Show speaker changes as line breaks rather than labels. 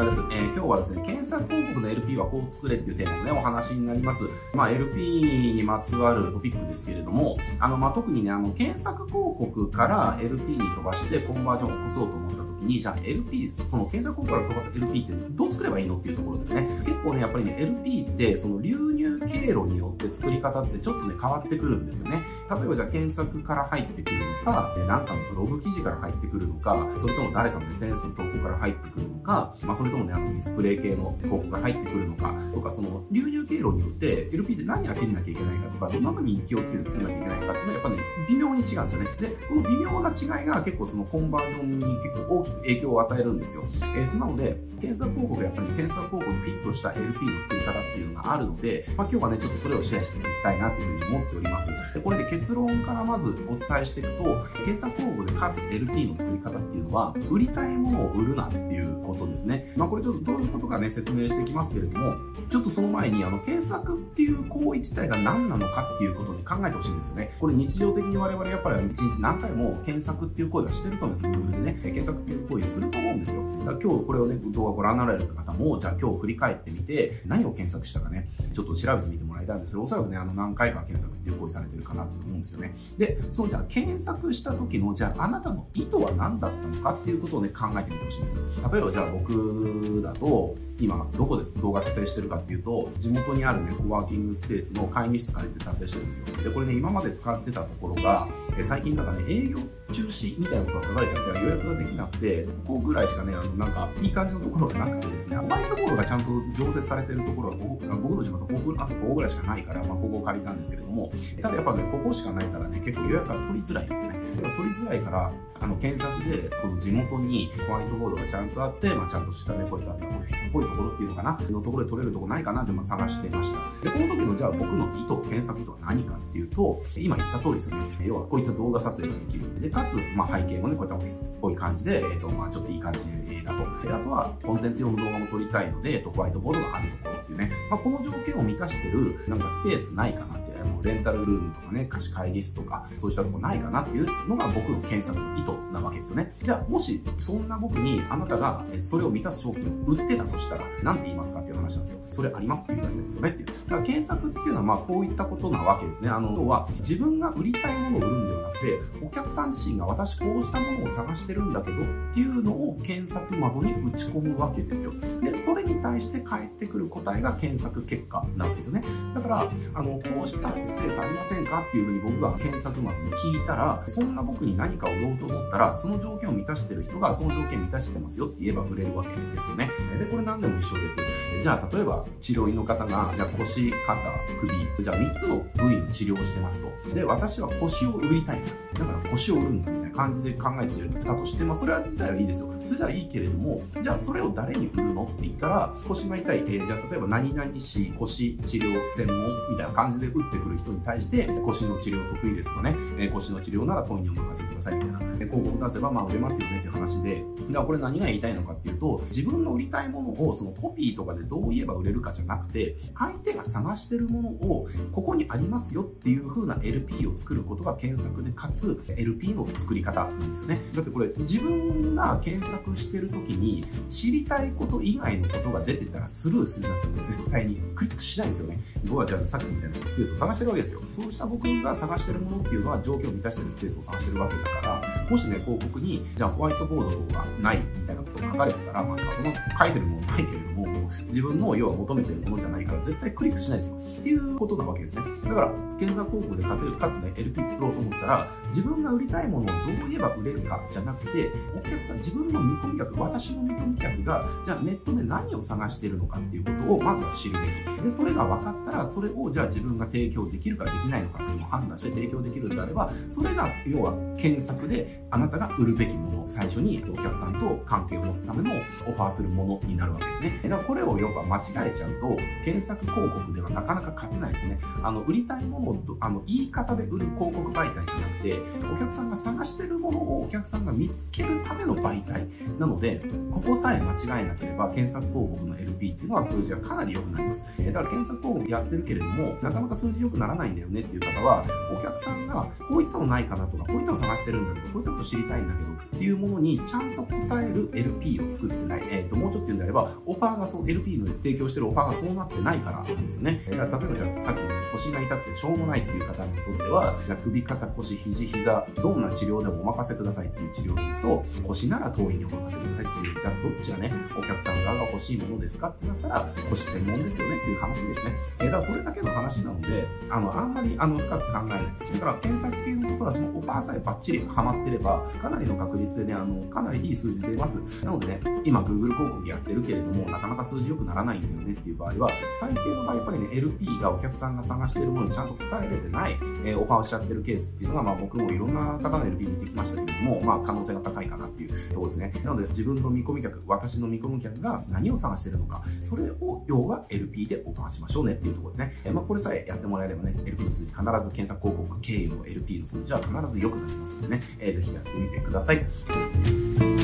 はです、えー、今日はですね、検索広告の LP はこう作れっていうテーマのね、お話になります。まあ、LP にまつわるトピックですけれども、あの、まあ、特にね、あの、検索広告から LP に飛ばしてコンバージョンを起こそうと思った時に、じゃあ LP、その検索広告から飛ばす LP ってどう作ればいいのっていうところですね。結構ね、やっぱりね、LP って、その流入経路によって作り方ってちょっとね、変わってくるんですよね。例えばじゃあ検索から入ってくるのか、なんかのブログ記事から入ってくるのか、それとも誰かの SNS の投稿から入ってくるのか、まあ、それともね、あの、ディスプレイ系の広告が入ってくるのか、とか、その、流入経路によって LP で何開けなきゃいけないかとか、どんな風に気をつけて作らなきゃいけないかっていうのは、やっぱね、微妙に違うんですよね。で、この微妙な違いが結構そのコンバージョンに結構大きく影響を与えるんですよ。えー、と、なので、検索広告やっぱり検索広告にフィットした LP の作り方っていうのがあるので、まあ、今日はね、ちょっとそれをシェアしていきたいなというふうに思っております。で、これで結論からまずお伝えしていくと、検索広告でかつ LP の作り方っていうのは、売りたいものを売るなっていうことですね。まあ、これちょっとどういうことかね、説明していきますけれども、ちょっとその前に、あの、検索っていう行為自体が何なのかっていうことに考えてほしいんですよね。これ日常的に我々やっぱり1日何回も検索っていう行為はしてると思うんです。Google でね、検索っていう行為すると思うんですよ。だから今日これをね、動画ご覧になられる方も、じゃあ今日振り返ってみて、何を検索したかね、ちょっと調べてみてもらいたいんですけど、おそらくね、あの、何回か検索っていう行為されてるかなと思うんですよね。で、そう、じゃあ検索した時の、じゃああなたの意図は何だったのかっていうことをね、考えてみてほしいんです。例えばじゃあ僕だと、今どこで動画撮影してるかっていうと、地元にあるね、コワーキングスペースの会議室借りて撮影してるんですよ。で、これね、今まで使ってたところが、え最近なんかね、営業中止みたいなことが書かれちゃって予約ができなくて、ここぐらいしかね、あの、なんか、いい感じのところがなくてですね、ホワイトボードがちゃんと常設されてるところが僕の地元ここ、あとここぐらいしかないから、まあ、ここを借りたんですけれども、ただやっぱね、ここしかないからね、結構予約が取りづらいですよね。取りづらいから、あの、検索で、この地元にホワイトボードがちゃんとあって、まあ、ちゃんとしたね、こういったオフィスっぽいところっていうのかな、のところで取れるとこないかなってまあ探してました。で、この時のじゃあ僕の意図、検索意図は何かっていうと、今言った通りですよね。要はこういった動画撮影ができる。で、かつ、まあ背景もね、こういったオフィスっぽい感じで、えっ、ー、と、まあちょっといい感じだと。で、あとはコンテンツ用の動画も撮りたいので、えっ、と、ホワイトボードがあるところっていうね、まあこの条件を満たしてる、なんかスペースないかなあのレンタルルームとかね、貸し会議室とか、そうしたとこないかなっていうのが僕の検索の意図なわけですよね。じゃあ、もし、そんな僕にあなたがそれを満たす商品を売ってたとしたら、何て言いますかっていう話なんですよ。それありますっていうだけですよねっていう。だから検索っていうのは、まあ、こういったことなわけですね。あの、要は、自分が売りたいものを売るんではなくて、お客さん自身が私こうしたものを探してるんだけどっていうのを検索窓に打ち込むわけですよ。で、それに対して返ってくる答えが検索結果なわけですよね。だから、あの、こうしたスペースありませんかっていうふうに僕が検索窓に聞いたら、そんな僕に何かを売ろうと思ったら、その条件を満たしてる人がその条件満たしてますよって言えば売れるわけですよね。で、これ何でも一緒です。じゃあ、例えば治療院の方が、じゃあ腰、肩、首、じゃあ3つの部位に治療してますと。で、私は腰を売りたいんだ。だから腰を売るんだ感じで考えてたとして、まあそれは自体はいいですよ。それじゃあいいけれども、じゃあそれを誰に売るの？って言ったら、腰が痛い、えー、じゃあ例えば何々市腰治療専門みたいな感じで打ってくる人に対して、腰の治療得意ですとかね、えー、腰の治療なら問いにお任せくださいみたいな、え、広告出せばまあ売れますよねっていう話で、だからこれ何が言いたいのかっていうと、自分の売りたいものをそのコピーとかでどう言えば売れるかじゃなくて、相手が探してるものをここにありますよっていう風な LP を作ることが検索でかつ LP の作り方方なんですよね。だってこれ自分が検索してる時に知りたいこと以外のことが出てたらスルーするんですよね。絶対にクリックしないですよね。僕はじゃあさっきみたいなスペースを探してるわけですよ。そうした僕が探してるものっていうのは条件を満たしてるスペースを探してるわけだから、もしね、広告に、じゃあホワイトボードがないみたいなことを書かれてたら、まあ、この書いてるものないけれども、自分の要は求めてるものじゃないから絶対クリックしないですよ。っていうことなわけですね。だから、検索広告で勝てる、かつね、LP 作ろうと思ったら、自分が売りたいものをどう言えば売れるかじゃなくて、お客さん、自分の見込み客、私の見込み客が、じゃあネットで何を探してるのかっていうことをまずは知るべき。で、それが分かったら、それをじゃあ自分が提供できるかできないのかっていうのを判断して提供できるんであれば、それが要は検索であなたが売るべきもの、最初にお客さんと関係を持つためのオファーするものになるわけですね。だからこれれを要は間違えちゃうと、検索広告ではなかなか勝てないですね。あの、売りたいものを、あの、言い方で売る広告媒体じゃなくて、お客さんが探してるものをお客さんが見つけるための媒体なので、ここさえ間違えなければ、検索広告の LP っていうのは数字がかなり良くなります。えだから検索広告やってるけれども、なかなか数字良くならないんだよねっていう方は、お客さんがこういったのないかなとか、こういったの探してるんだけど、こういったこと知りたいんだけどっていうものにちゃんと答える LP を作ってない。えっ、ー、と、もうちょっと言うんであれば、オファーがそう、LP の提供してるオファーがそうなってないからなんですよね。例えばじゃあ、さっきの腰が痛くてしょうもないっていう方にとっては、首、肩、腰、肘、膝、どんな治療でもお任せくださいっていう治療品と、腰なら当院にお任せくださいっていう、じゃあどっちがね、お客さん側が欲しいものですかってなったら、腰専門ですよねっていう話ですね。えー、だからそれだけの話なので、あの、あんまり、あの、深く考えない。だから検索系のところはそのオファーさえバッチリハマってれば、かなりの確率でね、あの、かなりいい数字出ます。なのでね、今 Google 広告やってるけれども、なかなか数字良くならないんだよねっていう場合は、大抵の場合やっぱりね、LP がお客さんが探しているものにちゃんと答えれてない、えー、オファーをしちゃってるケースっていうのが、まあ僕もいろんな方の LP 見てきましたけれども、まあ可能性が高いかなっていうところですね。なので自分の見込み客、私の見込み客が何を探してるのか、それを要は LP でオファーしましょうねっていうところですね。えー、まあこれさえやってもらえればね、LP の数字必ず検索広告経由の LP の数字は必ず良くなりますのでね、えー、ぜひやってみてください。